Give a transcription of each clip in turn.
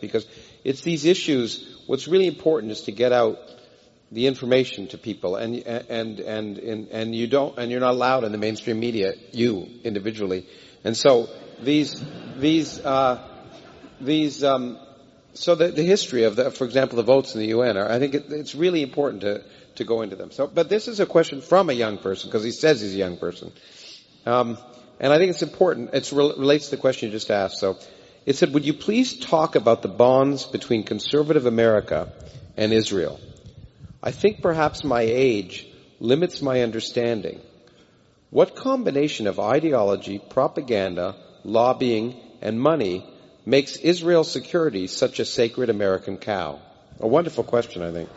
because it's these issues. What's really important is to get out the information to people, and and and and, and you don't, and you're not allowed in the mainstream media, you individually, and so these these uh, these um, so the, the history of the, for example, the votes in the UN are, I think it, it's really important to to go into them. So, but this is a question from a young person because he says he's a young person, um, and I think it's important. It relates to the question you just asked. So, it said, "Would you please talk about the bonds between conservative America and Israel?" I think perhaps my age limits my understanding. What combination of ideology, propaganda, lobbying, and money makes Israel's security such a sacred American cow? A wonderful question, I think.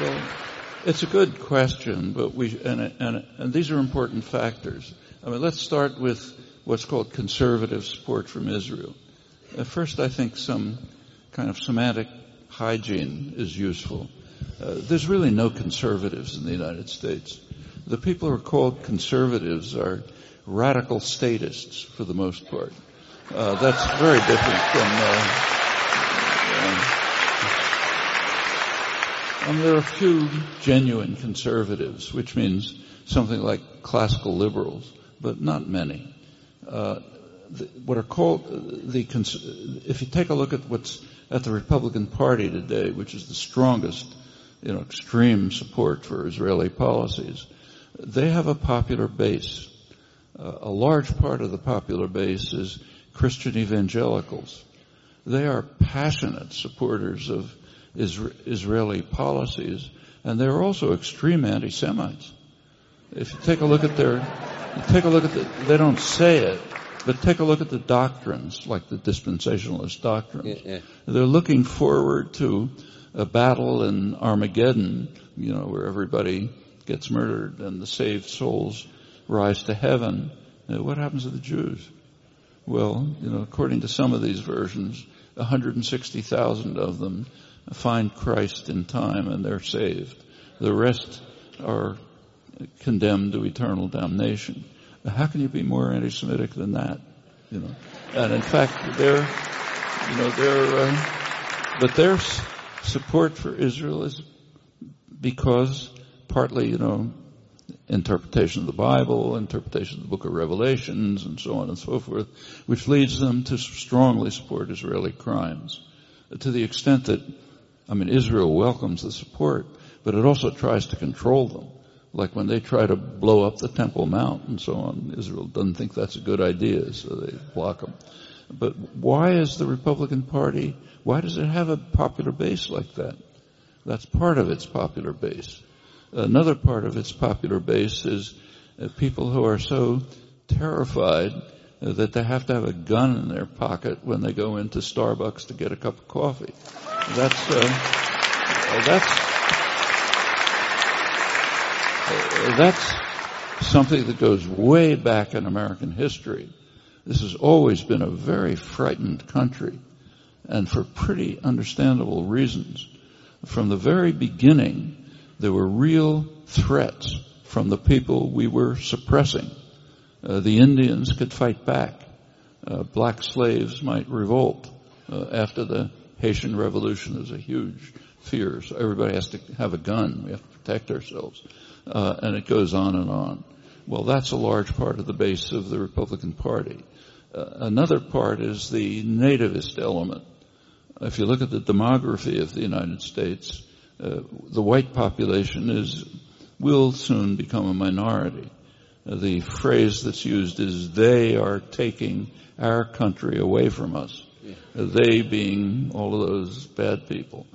Well, it's a good question, but we and, and, and these are important factors. I mean, let's start with what's called conservative support from Israel. First, I think some kind of semantic hygiene is useful. Uh, there's really no conservatives in the United States. The people who are called conservatives are radical statists for the most part. Uh, that's very different from. Uh, um, there are a few genuine conservatives, which means something like classical liberals, but not many uh, the, what are called the, if you take a look at what's at the Republican Party today, which is the strongest, you know, extreme support for Israeli policies, they have a popular base. Uh, a large part of the popular base is Christian evangelicals. They are passionate supporters of Israeli policies, and they're also extreme anti-Semites. If you take a look at their take a look at the, they don't say it, but take a look at the doctrines, like the dispensationalist doctrines. Yeah, yeah. They're looking forward to a battle in Armageddon, you know, where everybody gets murdered and the saved souls rise to heaven. Uh, what happens to the Jews? Well, you know, according to some of these versions, 160,000 of them find Christ in time and they're saved. The rest are condemned to eternal damnation. How can you be more anti-Semitic than that? You know, and in fact, their, you know, their, uh, but their support for Israel is because partly, you know, interpretation of the Bible, interpretation of the book of Revelations, and so on and so forth, which leads them to strongly support Israeli crimes. To the extent that, I mean, Israel welcomes the support, but it also tries to control them. Like when they try to blow up the Temple Mount and so on, Israel doesn't think that's a good idea, so they block them. But why is the Republican Party, why does it have a popular base like that? That's part of its popular base. Another part of its popular base is uh, people who are so terrified that they have to have a gun in their pocket when they go into Starbucks to get a cup of coffee. That's, uh, that's, that's something that goes way back in American history. This has always been a very frightened country and for pretty understandable reasons. From the very beginning, there were real threats from the people we were suppressing. Uh, the Indians could fight back. Uh, black slaves might revolt uh, after the Haitian Revolution. There's a huge fear. So everybody has to have a gun. We have to protect ourselves uh, and it goes on and on. Well, that's a large part of the base of the Republican Party. Uh, another part is the nativist element. If you look at the demography of the United States, the white population is will soon become a minority. The phrase that's used is "they are taking our country away from us." Yeah. They being all of those bad people,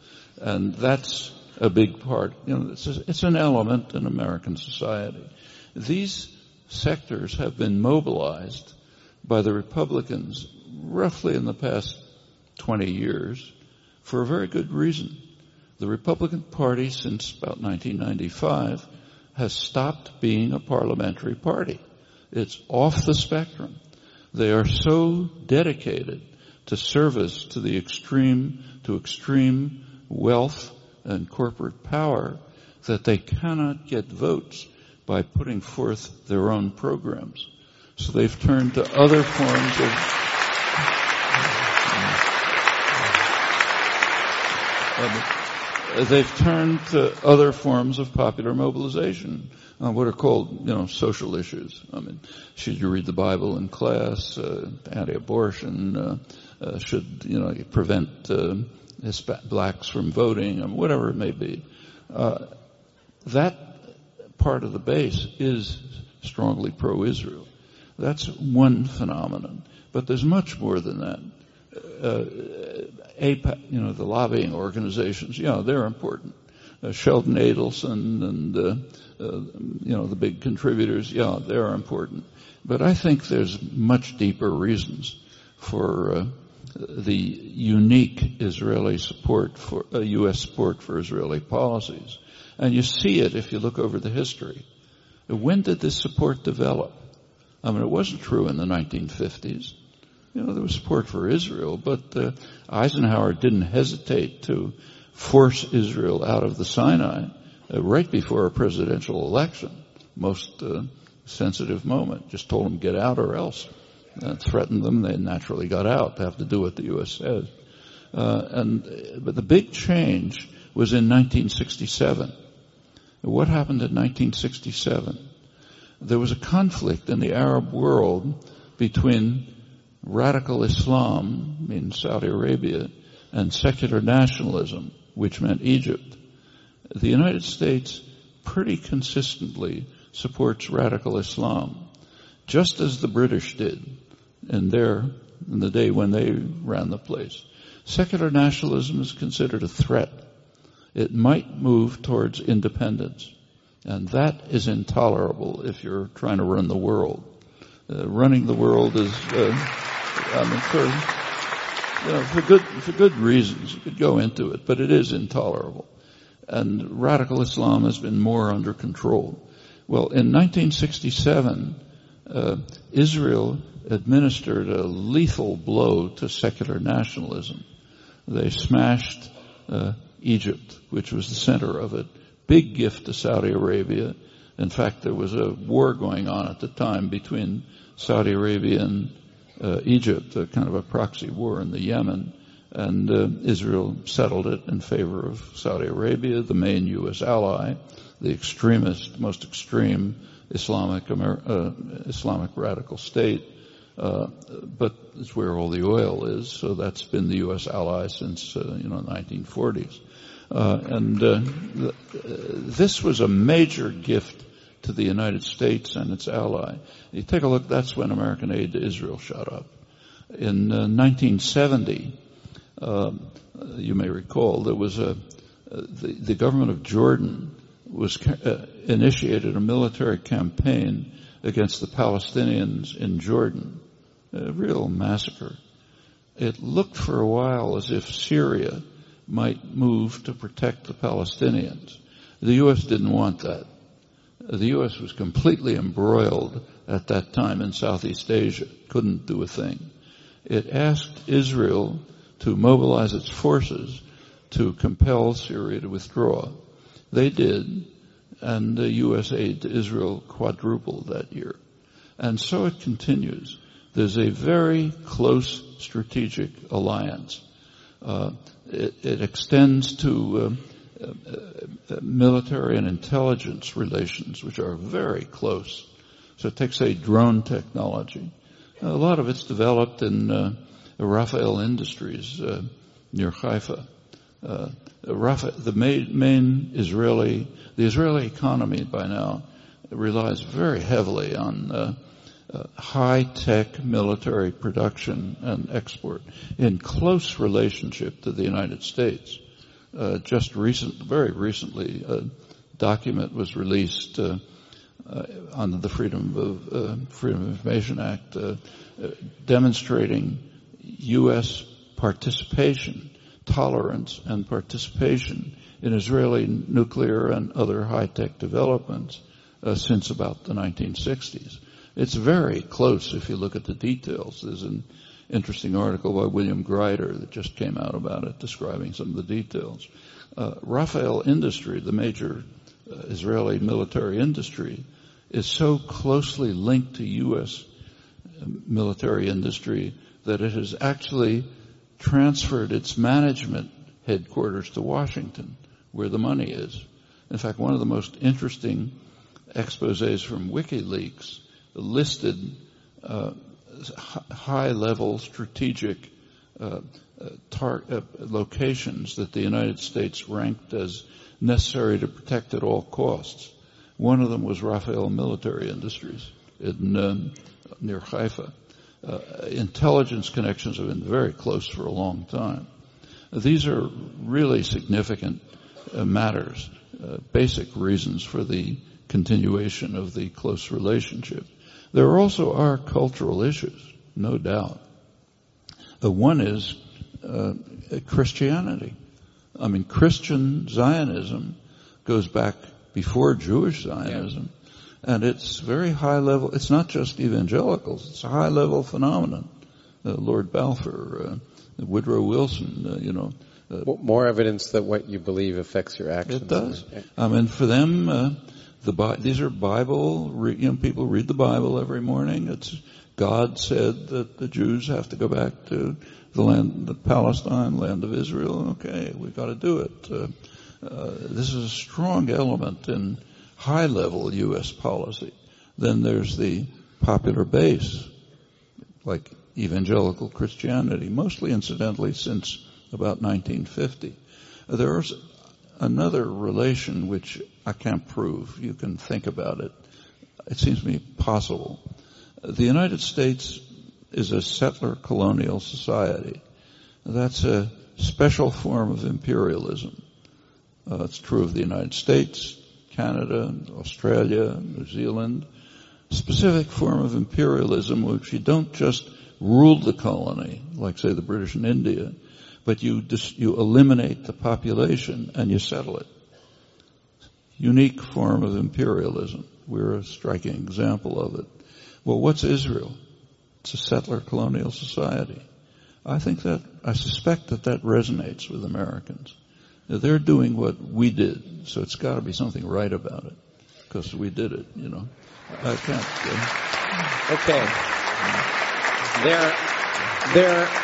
and that's a big part. You know, it's, a, it's an element in American society. These sectors have been mobilized by the Republicans roughly in the past 20 years for a very good reason. The Republican Party since about 1995 has stopped being a parliamentary party. It's off the spectrum. They are so dedicated to service to the extreme, to extreme wealth and corporate power that they cannot get votes by putting forth their own programs. So they've turned to other forms of they've turned to other forms of popular mobilization, uh, what are called, you know, social issues. I mean, should you read the Bible in class? Uh, anti-abortion? Uh, uh should you know prevent uh, blacks from voting? Whatever it may be. Uh, that part of the base is strongly pro-Israel. That's one phenomenon, but there's much more than that. You know, the lobbying organizations, yeah, they're important. Uh, Sheldon Adelson and, uh, uh, you know, the big contributors, yeah, they're important. But I think there's much deeper reasons for uh, the unique Israeli support for, U.S. Uh, support for Israeli policies. And you see it if you look over the history. When did this support develop? I mean, it wasn't true in the 1950s. You know, there was support for Israel, but uh, Eisenhower didn't hesitate to force Israel out of the Sinai uh, right before a presidential election. Most uh, sensitive moment. Just told them get out or else. Uh, threatened them. They naturally got out. They have to do what the U.S. says. Uh, and but the big change was in 1967. What happened in 1967? There was a conflict in the Arab world between radical Islam in Saudi Arabia and secular nationalism, which meant Egypt. The United States pretty consistently supports radical Islam, just as the British did in their, in the day when they ran the place. Secular nationalism is considered a threat. It might move towards independence. And that is intolerable if you're trying to run the world. Uh, running the world is, uh, I mean, for, you know, for good, for good reasons. You could go into it, but it is intolerable. And radical Islam has been more under control. Well, in 1967, uh, Israel administered a lethal blow to secular nationalism. They smashed uh, Egypt, which was the center of it. Big gift to Saudi Arabia. In fact, there was a war going on at the time between Saudi Arabia and Egypt, a kind of a proxy war in the Yemen, and uh, Israel settled it in favor of Saudi Arabia, the main U.S. ally, the extremist, most extreme Islamic uh, Islamic radical state. Uh, but it's where all the oil is, so that's been the U.S. ally since uh, you know 1940s. Uh, and th- this was a major gift to the United States and its ally. You take a look, that's when American aid to Israel shot up. In uh, 1970, um, you may recall, there was a, uh, the, the, government of Jordan was uh, initiated a military campaign against the Palestinians in Jordan. A real massacre. It looked for a while as if Syria might move to protect the Palestinians. The U.S. didn't want that the U.S. was completely embroiled at that time in Southeast Asia, couldn't do a thing. It asked Israel to mobilize its forces to compel Syria to withdraw. They did, and the U.S. aid to Israel quadrupled that year. And so it continues. There's a very close strategic alliance. Uh, it, it, extends to uh, military and intelligence relations, which are very close. So take, say, drone technology. A lot of it's developed in uh, Rafael Industries uh, near Haifa. Uh, Rafael, the main, main Israeli, the Israeli economy by now relies very heavily on uh, uh, high-tech military production and export in close relationship to the United States uh, just recent, very recently, a document was released uh, uh, under the Freedom of uh, Freedom of Information Act, uh, uh, demonstrating U.S. participation, tolerance, and participation in Israeli nuclear and other high-tech developments since about the 1960s. It's very close if you look at the details. There's an interesting article by William Greider that just came out about it, describing some of the details. Uh, Rafael Industry, the major uh, Israeli military industry is so closely linked to U.S. military industry that it has actually transferred its management headquarters to Washington, where the money is. In fact, one of the most interesting exposés from WikiLeaks listed uh, high-level strategic uh, uh, tar- uh, locations that the United States ranked as necessary to protect at all costs. One of them was Rafael Military Industries in um, near Haifa. Uh, intelligence connections have been very close for a long time. These are really significant uh, matters, uh, basic reasons for the continuation of the close relationship. There also are cultural issues, no doubt. The one is uh, Christianity. I mean, Christian Zionism goes back before Jewish Zionism, yeah. and it's very high level. It's not just evangelicals; it's a high level phenomenon. Uh, Lord Balfour, uh, Woodrow Wilson, uh, you know. Uh, More evidence that what you believe affects your actions. It does. I mean, for them, uh, the these are Bible. You know, people read the Bible every morning. It's God said that the Jews have to go back to the land, the Palestine, land of Israel. Okay, we've got to do it. Uh, uh, this is a strong element in high level U.S. policy. Then there's the popular base, like evangelical Christianity, mostly incidentally since about 1950. There's another relation which I can't prove. You can think about it. It seems to me possible. The United States is a settler colonial society. That's a special form of imperialism. Uh, it's true of the United States, Canada, Australia, New Zealand. Specific form of imperialism which you don't just rule the colony, like say the British in India, but you dis- you eliminate the population and you settle it. Unique form of imperialism. We're a striking example of it. Well, what's Israel? It's a settler colonial society. I think that, I suspect that that resonates with Americans. They're doing what we did, so it's got to be something right about it, because we did it, you know. I can't. Uh, okay. There, there